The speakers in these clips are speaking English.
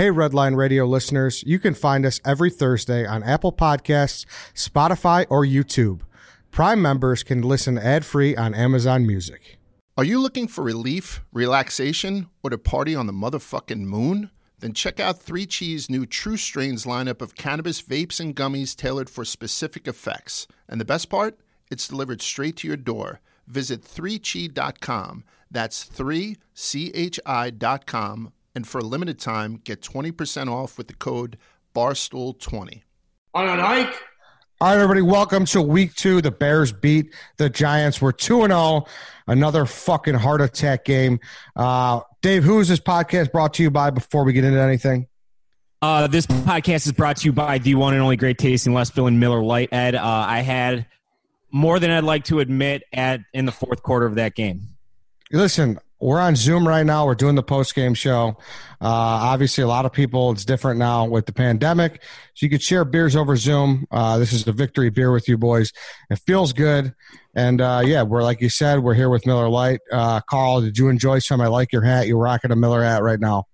Hey, Redline Radio listeners, you can find us every Thursday on Apple Podcasts, Spotify, or YouTube. Prime members can listen ad free on Amazon Music. Are you looking for relief, relaxation, or to party on the motherfucking moon? Then check out 3Chi's new True Strains lineup of cannabis vapes and gummies tailored for specific effects. And the best part? It's delivered straight to your door. Visit 3chi.com. That's 3chi.com and for a limited time, get 20% off with the code BARSTOOL20. On a Ike. All right, everybody, welcome to week two. The Bears beat the Giants. We're 2 0. Another fucking heart attack game. Uh, Dave, who is this podcast brought to you by before we get into anything? Uh, this podcast is brought to you by the one and only great tasting Les Phil and Miller Lite. Ed, uh, I had more than I'd like to admit at in the fourth quarter of that game. Listen, we're on Zoom right now. We're doing the post game show. Uh, obviously, a lot of people, it's different now with the pandemic. So you could share beers over Zoom. Uh, this is the victory beer with you boys. It feels good. And uh, yeah, we're like you said, we're here with Miller Lite. Uh, Carl, did you enjoy some? I like your hat. You're rocking a Miller hat right now.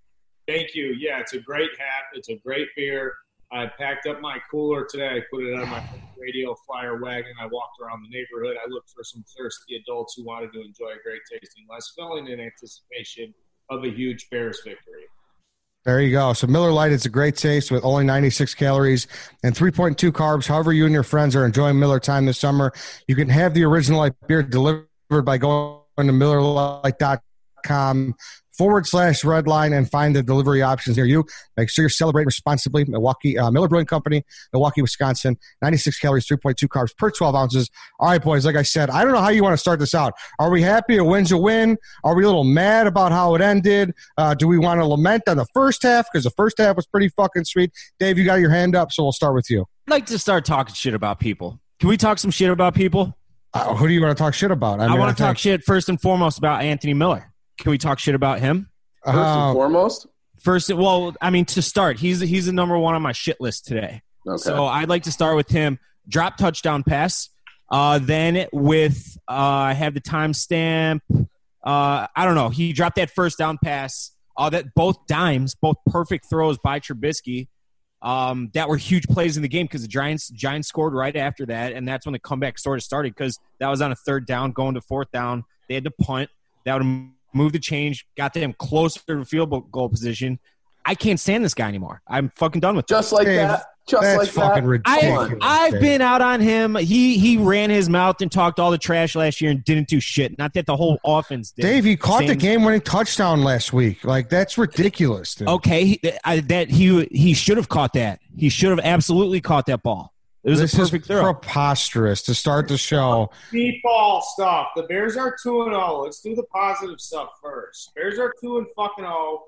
Thank you. Yeah, it's a great hat. It's a great beer. I packed up my cooler today. I put it on my radio flyer wagon. I walked around the neighborhood. I looked for some thirsty adults who wanted to enjoy a great tasting less Filling in anticipation of a huge Bears victory. There you go. So Miller Lite is a great taste with only 96 calories and 3.2 carbs. However, you and your friends are enjoying Miller time this summer, you can have the original light beer delivered by going to MillerLite.com forward slash red line and find the delivery options near you. Make sure you're celebrating responsibly. Milwaukee, uh, Miller Brewing Company, Milwaukee, Wisconsin, 96 calories, 3.2 carbs per 12 ounces. All right, boys, like I said, I don't know how you want to start this out. Are we happy? A win's a win? Are we a little mad about how it ended? Uh, do we want to lament on the first half? Because the first half was pretty fucking sweet. Dave, you got your hand up, so we'll start with you. I'd like to start talking shit about people. Can we talk some shit about people? Uh, who do you want to talk shit about? I, mean, I want to talk shit first and foremost about Anthony Miller. Can we talk shit about him? First and foremost. First, well, I mean, to start, he's he's the number one on my shit list today. Okay. So I'd like to start with him. Drop touchdown pass. Uh, then with uh, I have the timestamp. Uh, I don't know. He dropped that first down pass. Uh, that both dimes, both perfect throws by Trubisky. Um, that were huge plays in the game because the Giants Giants scored right after that, and that's when the comeback sort of started because that was on a third down going to fourth down. They had to punt. That would have moved the change, got them closer to field goal position. I can't stand this guy anymore. I'm fucking done with this. just like Dave, that. Just That's like fucking that. ridiculous. I, I've Dave. been out on him. He he ran his mouth and talked all the trash last year and didn't do shit. Not that the whole offense did. Dave, he caught the game winning touchdown last week. Like, that's ridiculous. Dude. Okay, he, I, that he he should have caught that. He should have absolutely caught that ball. It was this a perfect is throw. preposterous to start the show. Default stuff. The Bears are 2 and 0. Let's do the positive stuff first. Bears are 2 and fucking 0.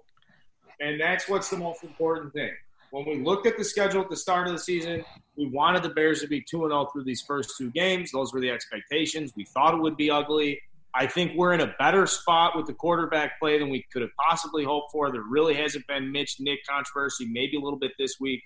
And that's what's the most important thing. When we looked at the schedule at the start of the season, we wanted the Bears to be 2 and 0 through these first two games. Those were the expectations. We thought it would be ugly. I think we're in a better spot with the quarterback play than we could have possibly hoped for. There really hasn't been Mitch Nick controversy, maybe a little bit this week.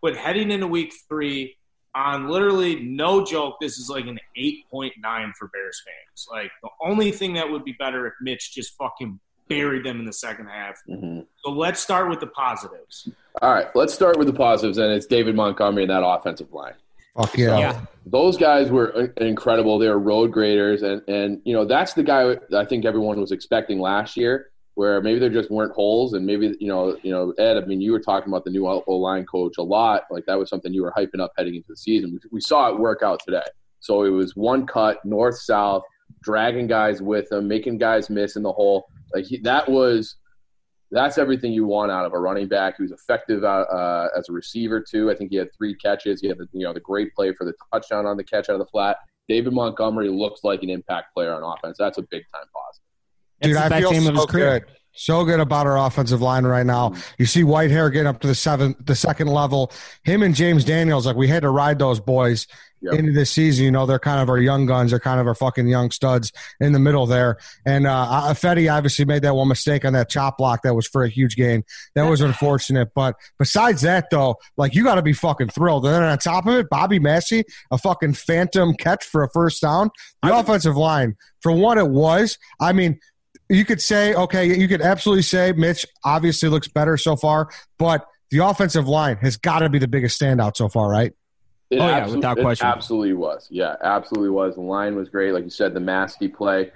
But heading into week three, on literally no joke, this is like an 8.9 for Bears fans. Like the only thing that would be better if Mitch just fucking buried them in the second half. Mhm. So let's start with the positives. All right, let's start with the positives, and it's David Montgomery and that offensive line. Fuck yeah. yeah, Those guys were uh, incredible. They were road graders, and and you know that's the guy I think everyone was expecting last year, where maybe there just weren't holes, and maybe you know you know Ed. I mean, you were talking about the new O line coach a lot. Like that was something you were hyping up heading into the season. We, saw it work out today. So it was one cut north south, dragging guys with them, making guys miss in the hole. Like he, that was that's everything you want out of a running back. Was effective uh, uh, as a receiver too. I think he had three catches. He had the you know the great play for the touchdown on the catch out of the flat. David Montgomery looks like an impact player on offense. That's a big time positive. Dude, the I feel game of his so career. good. So good about our offensive line right now. You see Whitehair getting up to the seventh, the second level. Him and James Daniels, like we had to ride those boys Yep. into this season. You know, they're kind of our young guns. They're kind of our fucking young studs in the middle there. And uh, Fetty obviously made that one mistake on that chop block that was for a huge gain. That was unfortunate. But besides that, though, like you got to be fucking thrilled. And then on top of it, Bobby Massey, a fucking phantom catch for a first down. The offensive line, for what it was, I mean, you could say, okay, you could absolutely say Mitch obviously looks better so far, but the offensive line has got to be the biggest standout so far, right? It Oh, yeah, absolu- without it question. absolutely was. Yeah, absolutely was. The line was great, like you said. The Massey play,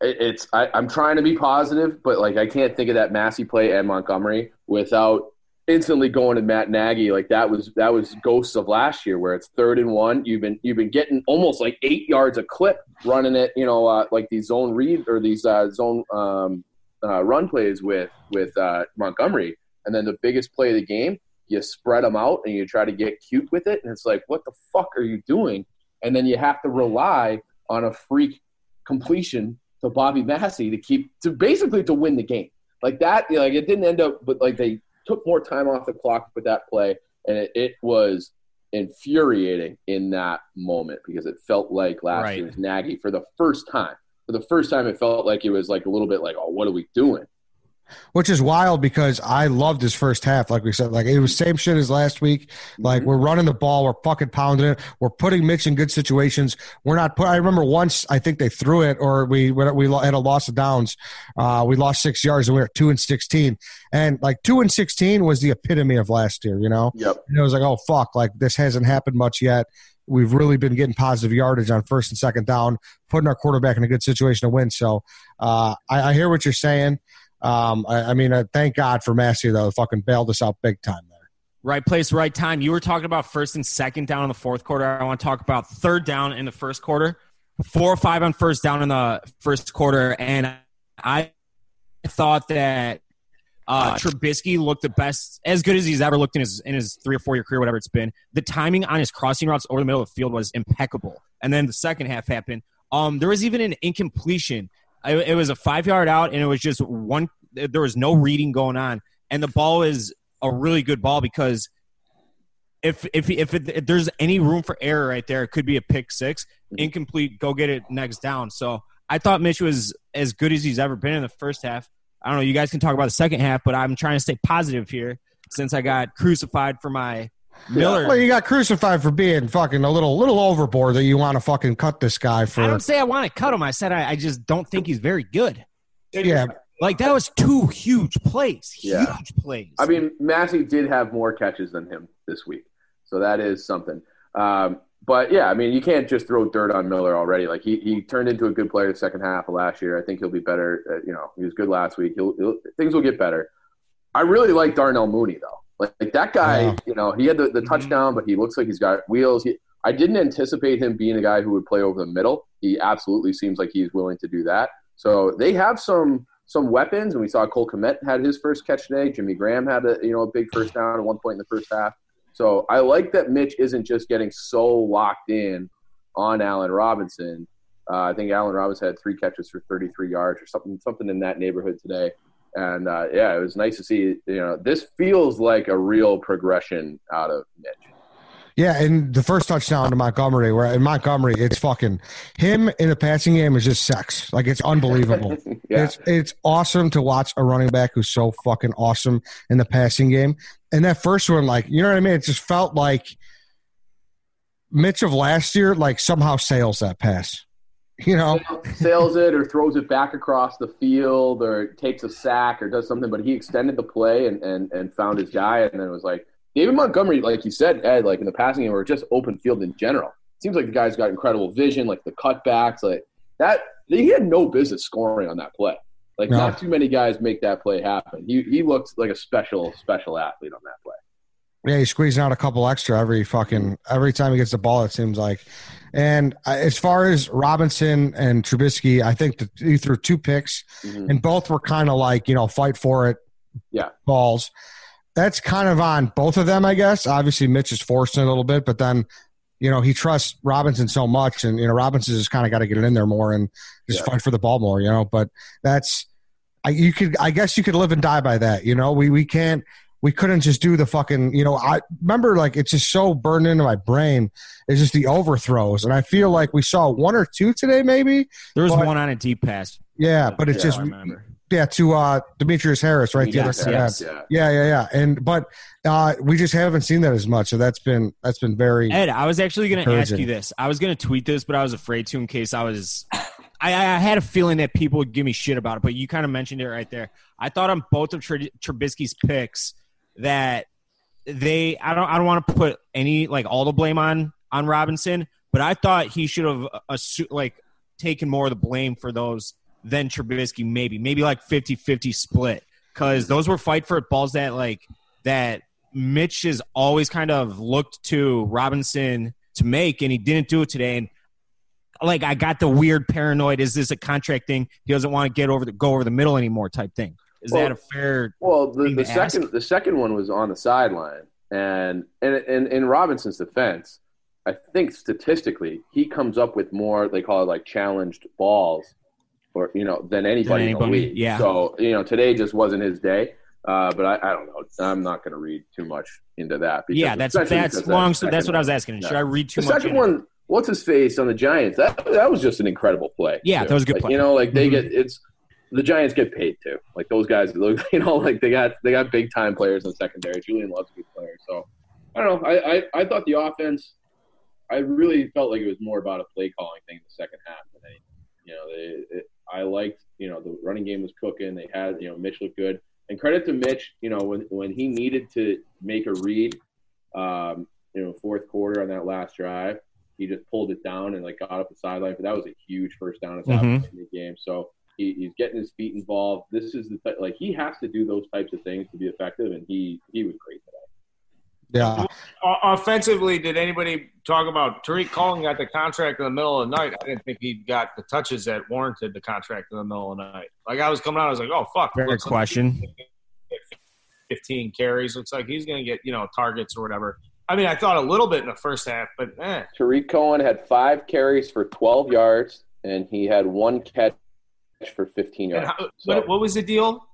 it, it's. I, I'm trying to be positive, but like I can't think of that Massey play and Montgomery without instantly going to Matt Nagy. Like that was that was ghosts of last year, where it's third and one. You've been you've been getting almost like eight yards a clip running it. You know, uh, like these zone read or these uh, zone um, uh, run plays with with uh, Montgomery, and then the biggest play of the game you spread them out and you try to get cute with it and it's like what the fuck are you doing and then you have to rely on a freak completion to Bobby Massey to keep to basically to win the game like that you know, like it didn't end up but like they took more time off the clock with that play and it, it was infuriating in that moment because it felt like last Right. year's Nagy for the first time for the first time it felt like it was like a little bit like oh what are we doing Which is wild because I loved his first half. Like we said, like it was same shit as last week. Like we're running the ball, we're fucking pounding it, we're putting Mitch in good situations. We're not put. I remember once I think they threw it, or we we had a loss of downs. Uh, we lost six yards, and we were at two and sixteen. And like two and sixteen was the epitome of last year. You know, yep and it was like, oh fuck, like this hasn't happened much yet. We've really been getting positive yardage on first and second down, putting our quarterback in a good situation to win. So uh, I, I hear what you're saying. Um, I, I mean, uh, thank God for Massey though. Fucking bailed us out big time there. Right place, right time. You were talking about first and second down in the fourth quarter. I want to talk about third down in the first quarter. Four or five on first down in the first quarter, and I thought that uh, Trubisky looked the best, as good as he's ever looked in his in his three or four year career, whatever it's been. The timing on his crossing routes over the middle of the field was impeccable. And then the second half happened. Um, there was even an incompletion. I, it was a five yard out, and it was just one. There was no reading going on, and the ball is a really good ball because if if if, it, if there's any room for error right there, it could be a pick six, incomplete. Go get it next down. So I thought Mitch was as good as he's ever been in the first half. I don't know. You guys can talk about the second half, but I'm trying to stay positive here since I got crucified for my Miller. Well, you got crucified for being fucking a little little overboard that you want to fucking cut this guy for. I don't say I want to cut him. I said I, I just don't think he's very good. Yeah, Like that was two huge plays. Yeah. Huge plays. I mean, Massey did have more catches than him this week, so that is something. Um, but yeah, I mean, you can't just throw dirt on Miller already. Like he, he turned into a good player the second half of last year. I think he'll be better. Uh, you know, he was good last week. He'll, he'll, things will get better. I really like Darnell Mooney though. Like, like that guy, Yeah. you know, he had the, the touchdown, but he looks like he's got wheels. He, I didn't anticipate him being a guy who would play over the middle. He absolutely seems like he's willing to do that. So they have some some weapons, and we saw Cole Kmet had his first catch today. Jimmy Graham had a you know a big first down at one point in the first half. So I like that Mitch isn't just getting so locked in on Allen Robinson. Uh, I think Allen Robinson had three catches for 33 yards or something something in that neighborhood today. And uh, yeah, it was nice to see. You know, this feels like a real progression out of Mitch. Yeah, and the first touchdown to Montgomery, where in Montgomery, it's fucking him in the passing game is just sex. Like it's unbelievable. yeah, It's it's awesome to watch a running back who's so fucking awesome in the passing game. And that first one, like you know what I mean? It just felt like Mitch of last year, like somehow sails that pass. You know, sails it or throws it back across the field or takes a sack or does something, but he extended the play and, and, and found his guy. And then it was like David Montgomery, like you said, Ed, like in the passing game or just open field in general. Seems like the guy's got incredible vision, like the cutbacks, like that. He had no business scoring on that play. Like No. not too many guys make that play happen. He he looked like a special special athlete on that play. Yeah, he's squeezing out a couple extra every fucking every time he gets the ball. It seems like. And uh, as far as Robinson and Trubisky, I think that he threw two picks. Mhm. and both were kind of like you know fight for it Yeah. balls that's kind of on both of them i guess obviously mitch is forcing it a little bit but then you know he trusts robinson so much and you know robinson just kind of got to get it in there more and just Yeah. fight for the ball more you know but that's I, you could i guess you could live and die by that you know we we can't we couldn't just do the fucking you know i remember like it's just so burned into my brain it's just the overthrows and i feel like we saw one or two today maybe there was but- one on a deep pass. yeah but it's Yeah, just yeah, to uh Demetrius Harris, right? The other Yes, Yeah. Yeah, yeah, yeah. And but uh we just haven't seen that as much. So that's been that's been very Ed, I was actually going to ask you this. I was going to tweet this, but I was afraid to in case I was I, I had a feeling that people would give me shit about it, but you kind of mentioned it right there. I thought on both of Tr- Trubisky's picks that they I don't I don't want to put any like all the blame on on Robinson, but I thought he should have uh, assu- like taken more of the blame for those than Trubisky maybe maybe like 50-50 split because those were fight for it balls that like that Mitch has always kind of looked to Robinson to make, and he didn't do it today. And like, I got the weird paranoid: is this a contract thing? He doesn't want to get over the go over the middle anymore, type thing. Is Well- that a fair? Well, the, the to ask. second the second one was on the sideline, and and in, in Robinson's defense, I think statistically he comes up with more. They call it like challenged balls, or you know, than anybody, in the anybody, league. yeah. So you know, today just wasn't his day. Uh, but I, I don't know. I'm not going to read too much into that. Because Yeah, that's that's long. So that's what I was asking. Should Yeah. I read too the much? second into it? one, what's his face on the Giants? That that was just an incredible play. Yeah, too. that was a good Like, play. You know, like they Mhm. get it's the Giants get paid too. Like those guys, look, you know, like they got they got big time players in the secondary. Julian Love's a good player, so I don't know. I, I I thought the offense, I really felt like it was more about a play calling thing in the second half than anything. You know, they, it, I liked you know the running game was cooking. They had you know Mitch looked good, and credit to Mitch. You know when when he needed to make a read, um, you know fourth quarter on that last drive, he just pulled it down and like got up the sideline. But that was a huge first down at that Mhm. in the game. So he, he's getting his feet involved. This is the type- like he has to do those types of things to be effective, and he he was great today. Yeah. Offensively, did anybody talk about Tarik Cohen got the contract in the middle of the night? I didn't think he got the touches that warranted the contract in the middle of the night. Like I was coming out, I was like, oh fuck. Fair looks like question. he's Fifteen carries looks like he's going to get you know targets or whatever. I mean, I thought a little bit in the first half, but eh. Tarik Cohen had five carries for 12 yards, and he had one catch for 15 And yards. how, So- what, what was the deal?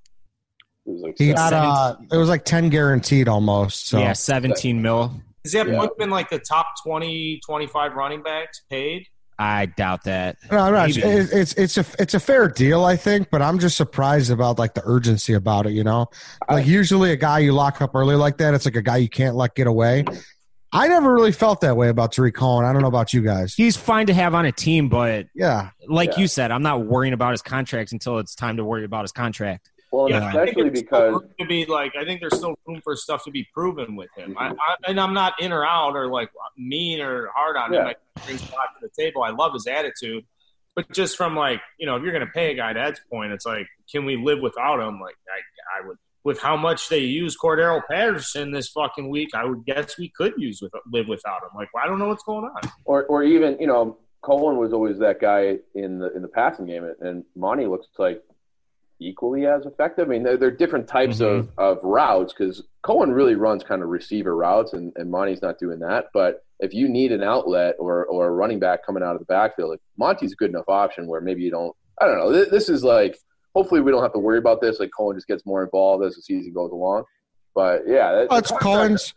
It was like He got uh it was like 10 guaranteed almost. So Yeah, seventeen mil. Has that Yeah. been like the top 20, 25 running backs paid? I doubt that. No, no, it's, it's it's it's a it's a fair deal, I think, but I'm just surprised about like the urgency about it. You know, like usually a guy you lock up early like that, it's like a guy you can't let get away. I never really felt that way about Tarik Cohen. I don't know about you guys. He's fine to have on a team, but Yeah, like Yeah. you said, I'm not worrying about his contract until it's time to worry about his contract. well, and Yeah, I think especially there's because to be like, I think there's still room for stuff to be proven with him. I, I, and I'm not in or out or like mean or hard on him. Yeah. I brings a lot to the table. I love his attitude, but just from like, you know, if you're going to pay a guy to Ed's point, it's like, can we live without him? Like, I, I would. With how much they use Cordarrelle Patterson this fucking week, I would guess we could use with live without him. Like, I don't know what's going on. or or even you know Cohen was always that guy in the in the passing game, and Monty looks like equally as effective. I mean, they're, they're different types of, mm-hmm. of routes because Cohen really runs kind of receiver routes, and, and Monty's not doing that. But if you need an outlet or or a running back coming out of the backfield, like Monty's a good enough option where maybe you don't. I don't know. This is like hopefully we don't have to worry about this. Like Colin just gets more involved as the season goes along. But yeah, that, oh, it's Colin's.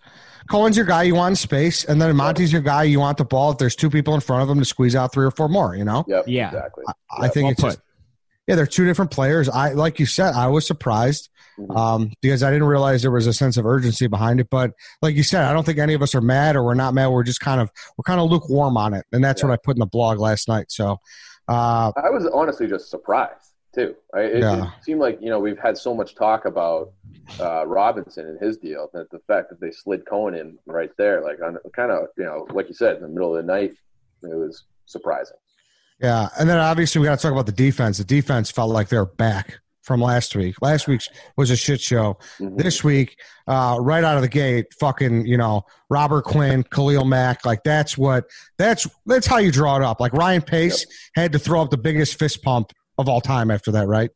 Cohen's your guy you want in space, and then Monty's your guy you want the ball. If there's two people in front of him to squeeze out three or four more, you know. Yep, Yeah. exactly. I think well it's just yeah, they're two different players. I like you said, I was surprised Mhm. um, because I didn't realize there was a sense of urgency behind it. But like you said, I don't think any of us are mad or we're not mad. We're just kind of we're kind of lukewarm on it, and that's Yeah. what I put in the blog last night. So uh, I was honestly just surprised too. I, it, Yeah. it seemed like you know we've had so much talk about uh, Robinson and his deal that the fact that they slid Cohen in right there, like on kind of you know like you said in the middle of the night, it was surprising. yeah, and then obviously we got to talk about the defense. The defense felt like they're back from last week. Last week's was a shit show. Mhm. this week, uh, right out of the gate, fucking, you know, Robert Quinn, Khalil Mack, like that's what that's that's how you draw it up. Like Ryan Pace had to throw up the biggest fist pump of all time after that, right?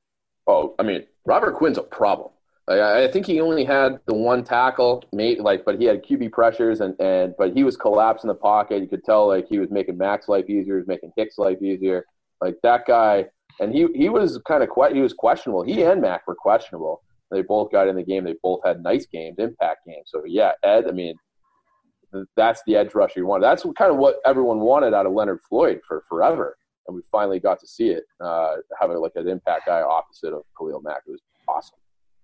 Oh, I mean Robert Quinn's a problem. Like, I think he only had the one tackle, made like, but he had QB pressures and and but he was collapsing the pocket. You could tell like he was making Mack's life easier, he was making Hicks life easier. Like that guy, and he he was kind of he was questionable. He and Mack were questionable. They both got in the game. They both had nice games, impact games. So yeah, Ed. I mean, that's the edge rusher you want. That's kind of what everyone wanted out of Leonard Floyd for forever, and we finally got to see it. Uh, have a, like an impact guy opposite of Khalil Mack. It was awesome.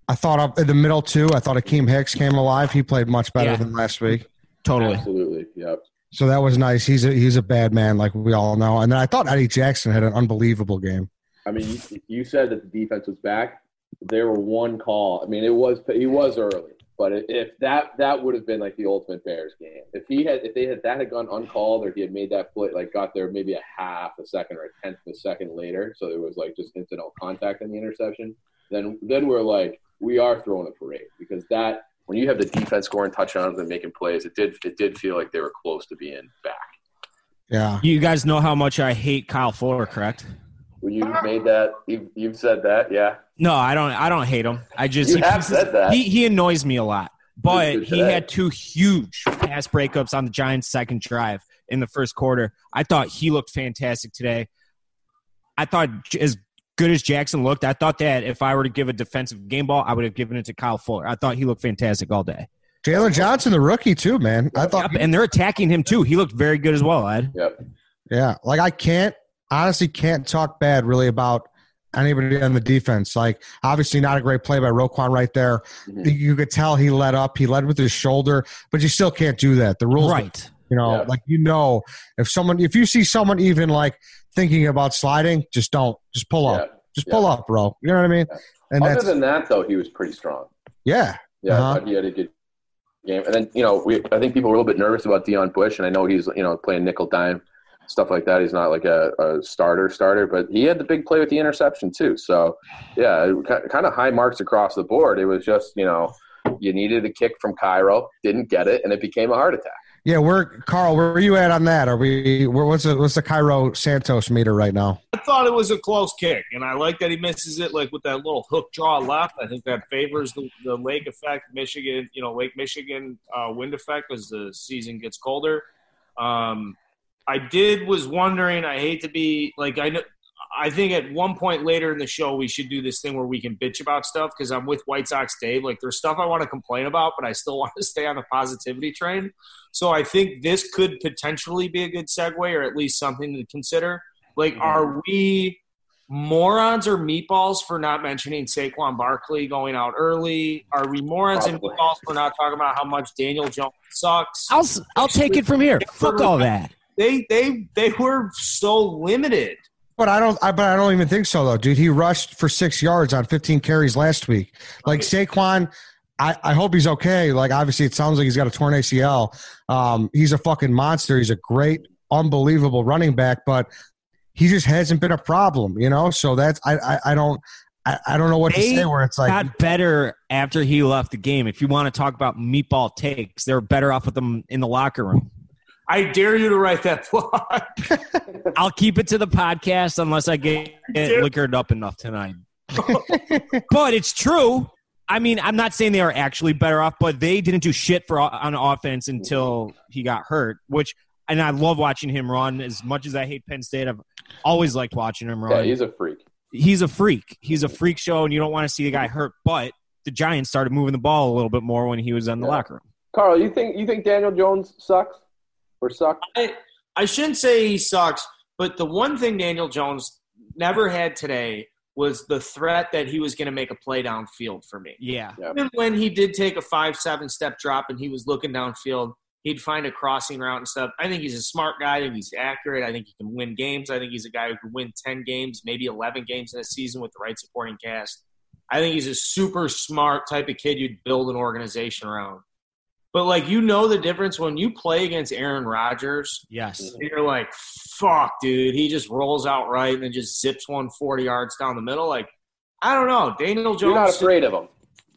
I thought up in the middle too. I thought Akiem Hicks came alive. He played much better Yeah. than last week. Totally. Absolutely. Yep. So that was nice. He's a he's a bad man, like we all know. And then I thought Eddie Jackson had an unbelievable game. I mean, you, you said that the defense was back. There were one call. I mean, it was he was early, but if that that would have been like the ultimate Bears game. If he had if they had that had gone uncalled or he had made that play like got there maybe a half a second or a tenth of a second later, so there was like just incidental contact in the interception, then then we're like we are throwing a parade because that when you have the defense scoring touchdowns and making plays, it did it did feel like they were close to being back. Yeah. You guys know how much I hate Kyle Fuller, correct? When you made that, you've, you've said that, yeah. No, I don't. I don't hate him. I just You he, have said that. He he annoys me a lot. But he today. had two huge pass breakups on the Giants' second drive in the first quarter. I thought he looked fantastic today. I thought as good as Jackson looked, I thought that if I were to give a defensive game ball, I would have given it to Kyle Fuller. I thought he looked fantastic all day. Jaylon Johnson, the rookie too, man. I thought Yep, and they're attacking him too. He looked very good as well, Ed. Yep. Yeah, like I can't honestly can't talk bad really about anybody on the defense. Like obviously not a great play by Roquan right there. Mhm. You could tell he led up. He led with his shoulder, but you still can't do that. The rules, Right. You know, Yeah. like you know, if someone if you see someone even like thinking about sliding, just don't. Just pull Yeah. up. Just pull up, bro. You know what I mean? Yeah. And Other that's than that, though, he was pretty strong. yeah. Yeah, Uh-huh. I thought he had a good game. And then, you know, we I think people were a little bit nervous about Deon Bush, and I know he's, you know, playing nickel dime, stuff like that. He's not like a, a starter starter, but he had the big play with the interception, too. So, yeah, kind of high marks across the board. It was just, you know, you needed a kick from Cairo, didn't get it, and it became a heart attack. Yeah, where Carl, where are you at on that? Are we where, what's the what's the Cairo Santos meter right now? I thought it was a close kick, and I like that he misses it like with that little hook draw left. I think that favors the, the lake effect, Michigan, you know, Lake Michigan uh, wind effect as the season gets colder. Um, I did was wondering. I hate to be like I know. I think at one point later in the show we should do this thing where we can bitch about stuff because I'm with White Sox Dave. Like there's stuff I want to complain about, but I still want to stay on the positivity train. So I think this could potentially be a good segue, or at least something to consider. Like, mm-hmm. are we morons or meatballs for not mentioning Saquon Barkley going out early? Are we morons and meatballs for not talking about how much Daniel Jones sucks? I'll s- I'll take it from here. Fuck all that. They they they were so limited. But I don't. I, but I don't even think so, though, dude. He rushed for six yards on 15 carries last week. Like Saquon, I, I hope he's okay. Like obviously, it sounds like he's got a torn ACL. Um, he's a fucking monster. He's a great, unbelievable running back, but he just hasn't been a problem, you know. So that's I I, I don't. I, I don't know what They to say. Where it's like, got better after he left the game. If you want to talk about meatball takes, they're better off with them in the locker room. I dare you to write that blog. I'll keep it to the podcast unless I get, get liquored up enough tonight. but it's true. I mean, I'm not saying they are actually better off, but they didn't do shit for on offense until he got hurt. Which, and I love watching him run. As much as I hate Penn State, I've always liked watching him run. Yeah, he's a freak. he's a freak. He's a freak show, and you don't want to see the guy hurt. But the Giants started moving the ball a little bit more when he was in the Yeah. locker room. Carl, you think you think Daniel Jones sucks or sucked? I, I shouldn't say he sucks, but the one thing Daniel Jones never had today was the threat that he was going to make a play downfield for me. Yeah, Even when he did take a five, seven step drop and he was looking downfield, he'd find a crossing route and stuff. I think he's a smart guy. I think he's accurate. I think he can win games. I think he's a guy who can win 10 games, maybe 11 games in a season with the right supporting cast. I think he's a super smart type of kid you'd build an organization around. But, like, you know the difference when you play against Aaron Rodgers yes. you're like, fuck, dude. He just rolls out right and then just zips one forty yards down the middle. Like, I don't know. Daniel Jones. You're not afraid of him.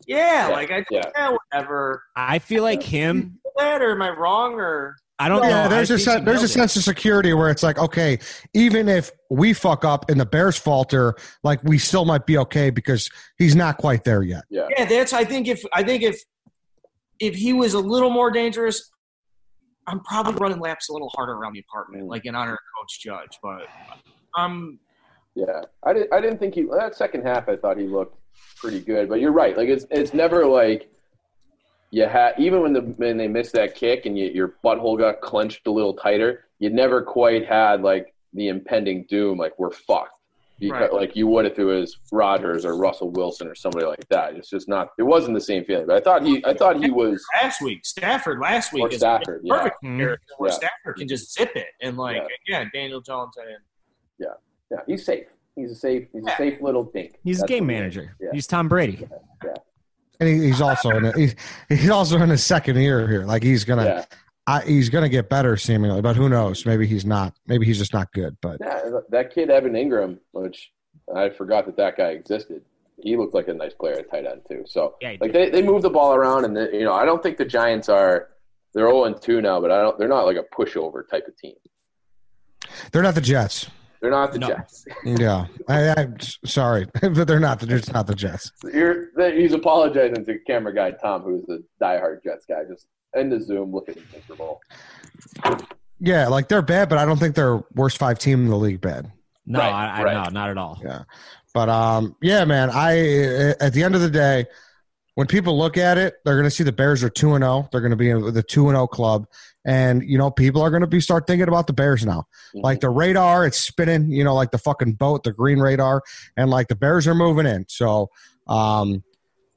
Yeah, Yeah, like I yeah. yeah, whatever. I feel like him. That or am I wrong? Or I don't yeah, know. there's I a sen- there's a nailed it. sense of security where it's like, okay, even if we fuck up and the Bears falter, like we still might be okay because he's not quite there yet. Yeah. yeah, that's. I think if I think if if he was a little more dangerous, I'm probably running laps a little harder around the apartment, Mm. like in honor of Coach Judge. But um, Yeah, I didn't. I didn't think he that second half. I thought he looked pretty good, but you're right. Like it's it's never like you had even when the when they missed that kick and you, your butthole got clenched a little tighter. You never quite had like the impending doom. Like we're fucked. Because, Right. like you would if it was Rodgers or Russell Wilson or somebody like that. It's just not. It wasn't the same feeling. But I thought he. I thought he was. last week. Stafford last week Or Stafford, a yeah. perfect Mhm. comparison where Yeah. Stafford can just zip it and like Yeah. yeah, Daniel Jones and Yeah, yeah, he's safe. He's a safe. He's Yeah. a safe little dink. He's a game what he manager. Yeah. He's Tom Brady. And he, he's also in a, he's, he's also in his second year here. Like he's gonna Yeah. I, he's gonna get better seemingly, but who knows? Maybe he's not. Maybe he's just not good. But Yeah, that kid Evan Engram, which I forgot that that guy existed. He looked like a nice player at tight end too. So Yeah, he like they, they move the ball around, and they, you know I don't think the Giants are they're zero and two now, but I don't they're not like a pushover type of team. they're not the Jets. They're not the No. Jets. Yeah, I, I'm sorry, but they're not. They're just not the Jets. You're, he's apologizing to camera guy Tom, who's the diehard Jets guy, just in the Zoom looking miserable. Yeah, like they're bad, but I don't think they're worst five team in the league bad. No, Right, I, I right. no, not at all. Yeah, but um, yeah, man. I at the end of the day, when people look at it, they're going to see the Bears are two and zero. They're going to be in the two and zero club, and you know people are going to be start thinking about the Bears now. Like the radar, it's spinning. You know, like the fucking boat, the green radar, and like the Bears are moving in. So, um,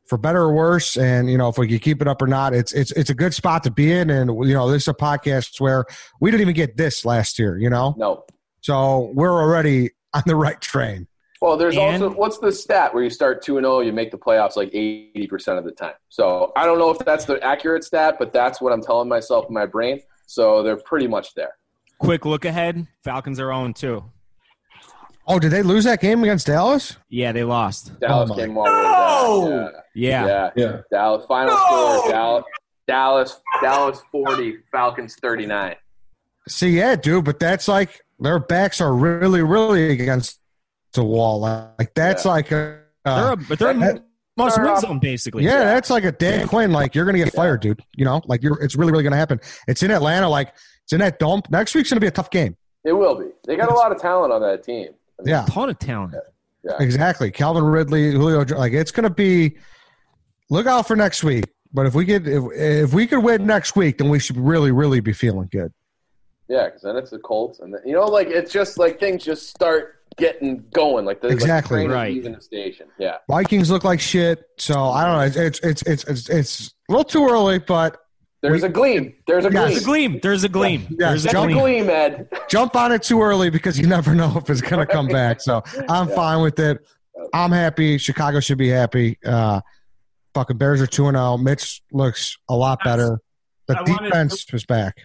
for better or worse, and you know if we can keep it up or not, it's it's it's a good spot to be in. And you know, this is a podcast where we didn't even get this last year. You know, no. so we're already on the right train. Well, there's And- also what's the stat where you start two and zero, you make the playoffs like eighty percent of the time. So I don't know if that's the accurate stat, but that's what I'm telling myself in my brain. So they're pretty much there. Quick look ahead. Falcons are 0 2. Oh, did they lose that game against Dallas? Yeah, they lost. Dallas Oh my- came all the way No! back. Yeah. Yeah. Yeah. yeah. Dallas final No! score. Dallas, Dallas, Dallas forty, Falcons thirty nine. See, yeah, dude, but that's like their backs are really, really against the wall. Like that's Yeah. like a, They're uh, a, but they're a that- must win zone, basically. yeah, that's like a Dan Quinn. Like you're gonna get Yeah. fired, dude. You know, like you're. It's really, really gonna happen. It's in Atlanta. Like it's in that dome. Next week's gonna be a tough game. It will be. They got a lot of talent on that team. I mean, Yeah, ton of talent. Yeah. exactly. Calvin Ridley, Julio. Like it's gonna be. Look out for next week. But if we could, if if we could win next week, then we should really, really be feeling good. Yeah, because then it's the Colts, and then, you know, like it's just like things just start getting going, like the Exactly. like the train is Right. leaving the station. Yeah, Vikings look like shit. So I don't know. It's it's it's it's, it's a little too early, but there's a gleam. There's a Yes. There's a gleam. There's a gleam. Yeah, There's a That's a jump- gleam. gleam, Ed. jump on it too early because you never know if it's going to come back. So I'm Yeah. fine with it. I'm happy. Chicago should be happy. Uh, fucking Bears are 2 0. Mitch looks a lot better. The I wanted- defense was back.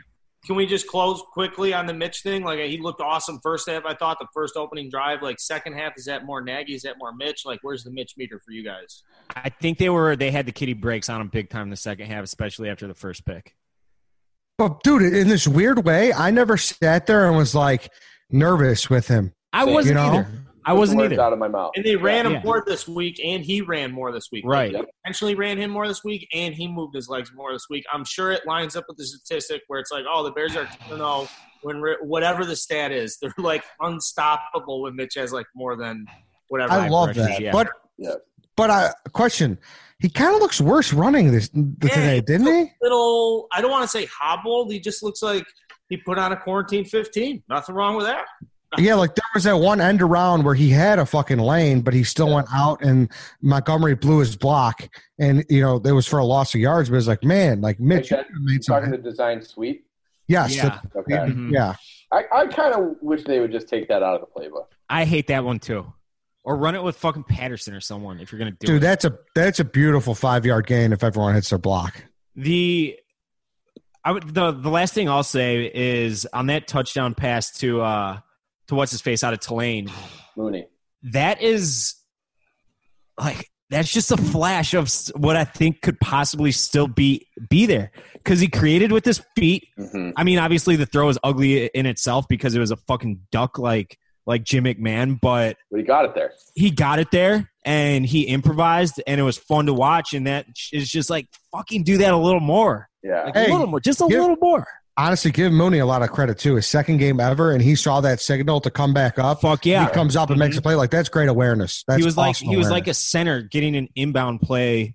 Can we just close quickly on the Mitch thing? Like he looked awesome first half. I thought the first opening drive. Like second half, is that more Nagy? Is that more Mitch? Like where's the Mitch meter for you guys? I think they were they had the kitty breaks on him big time in the second half, especially after the first pick. But, dude, in this weird way, I never sat there and was like nervous with him. I wasn't know? either. I wasn't words either. out of my mouth. And they ran him Yeah. more this week, and he ran more this week. Right. Like, they intentionally ran him more this week, and he moved his legs more this week. I'm sure it lines up with the statistic where it's like, oh, the Bears are, you know, oh when re- whatever the stat is, they're like unstoppable when Mitch has like more than whatever. I love that. yeah. But, Yeah. but I, question he kind of looks worse running this today, didn't he? little I don't want to say hobbled. He just looks like he put on a quarantine 15. Nothing wrong with that. Yeah, like there was that one end around where he had a fucking lane, but he still went out and Montgomery blew his block. And, you know, it was for a loss of yards, but it's like, man, like Mitch, you made. Talking the design sweep. Yes. Yeah. the- Okay. Mhm. yeah. I, I kind of wish they would just take that out of the playbook. I hate that one too. Or run it with fucking Patterson or someone if you're gonna do Dude, it. that's a that's a beautiful five yard gain if everyone hits their block. The I would the the last thing I'll say is on that touchdown pass to uh to what's his face out of Tulane. Mooney. That is like that's just a flash of what I think could possibly still be be there because he created with his feet. hmm I mean, obviously the throw is ugly in itself because it was a fucking duck like like Jim McMahon, but But he got it there. he got it there and he improvised and it was fun to watch and that is just like fucking do that a little more Yeah. like Hey, a little more just a give- little more Honestly, give Mooney a lot of credit too. His second game ever, and he saw that signal to come back up. fuck yeah He comes up and makes Mhm. a play like that's great awareness. That's he was like awesome he was like a center getting an inbound play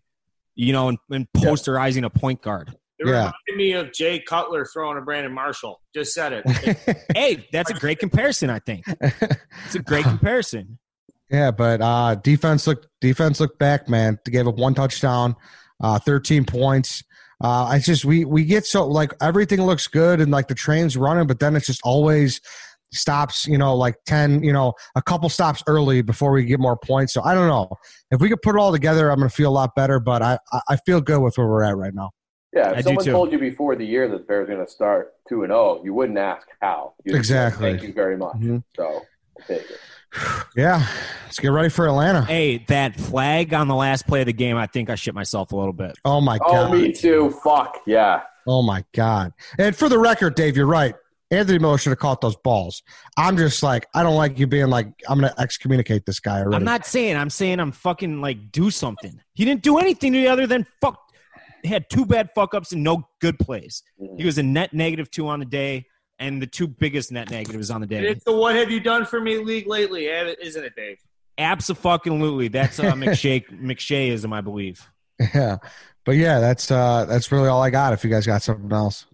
you know and, and posterizing a point guard It Yeah. reminded me of Jay Cutler throwing a Brandon Marshall. Just said it. hey that's a great comparison i think it's a great comparison Yeah, but uh, defense looked defense looked back, man. They gave up one touchdown, uh, thirteen points. Uh, I just we we get so like everything looks good and like the train's running, but then it's just always stops. You know, like ten, you know, a couple stops early before we get more points. So I don't know if we could put it all together. I'm going to feel a lot better, but I I- I feel good with where we're at right now. Yeah, I if do someone too. told you before the year that the Bears are going to start two and zero, you wouldn't ask how. You'd say, Exactly. Thank you very much. Mhm. So I'll take it. Yeah, let's get ready for Atlanta. Hey, that flag on the last play of the game, I think I shit myself a little bit. Oh my god. Oh, god. me too. Fuck yeah. Oh my god. And for the record, Dave, you're right. Anthony Miller should have caught those balls. I'm just like, I don't like you being like, I'm gonna excommunicate this guy already. I'm not saying. I'm saying I'm fucking like do something. He didn't do anything to the other than fuck. He had two bad fuck ups and no good plays. He mm. was a net negative two on the day, and the two biggest net negatives on the day. It's the what have you done for me league lately, isn't it, Dave? Absolutely, that's uh, McShay. McShay is, I believe. Yeah. But yeah, that's uh that's really all I got. If you guys got something else.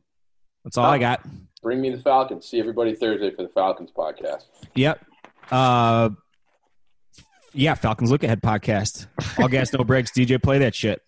That's all I got. Bring me the Falcons. See everybody Thursday for the Falcons podcast. Yep. Uh, yeah, Falcons Look Ahead podcast. All gas, no breaks. DJ, play that shit.